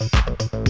Música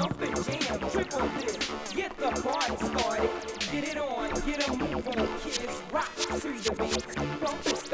thump the jam, triple this, get the party started, get it on, get a move on, kids, rock to the beat, bump the.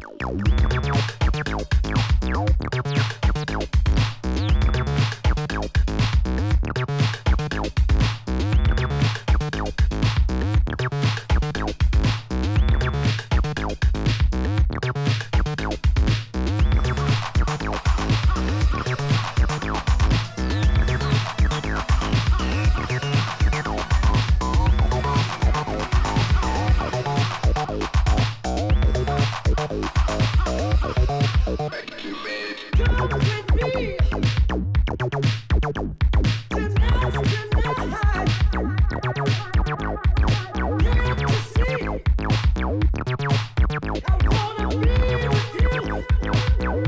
Tchau.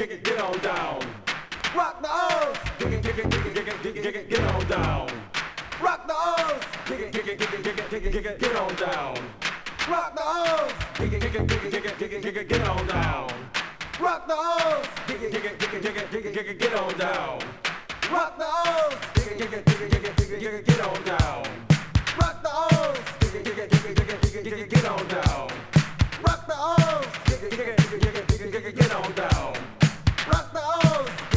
On down. Rock the O's, dig it, dig it, dig it, dig it, dig it, dig it, get on down. Rock the O's, dig it, dig it, dig it, dig it, dig it, dig it, get on down. Rock the O's, dig it, dig it, dig it, dig it, dig it, dig it, get on down. Rock the O's, dig it, dig it, dig it, dig it, dig it, dig it, get on down. Rock the O's, dig it, dig it, dig it, dig it, dig it, dig it, get on down. Rock the O's, dig it, dig it, dig it, dig it, dig it, dig it, get on down. Rock the O's, dig it, dig it, dig it, get on down. Rock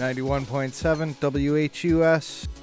91.7 WHUS.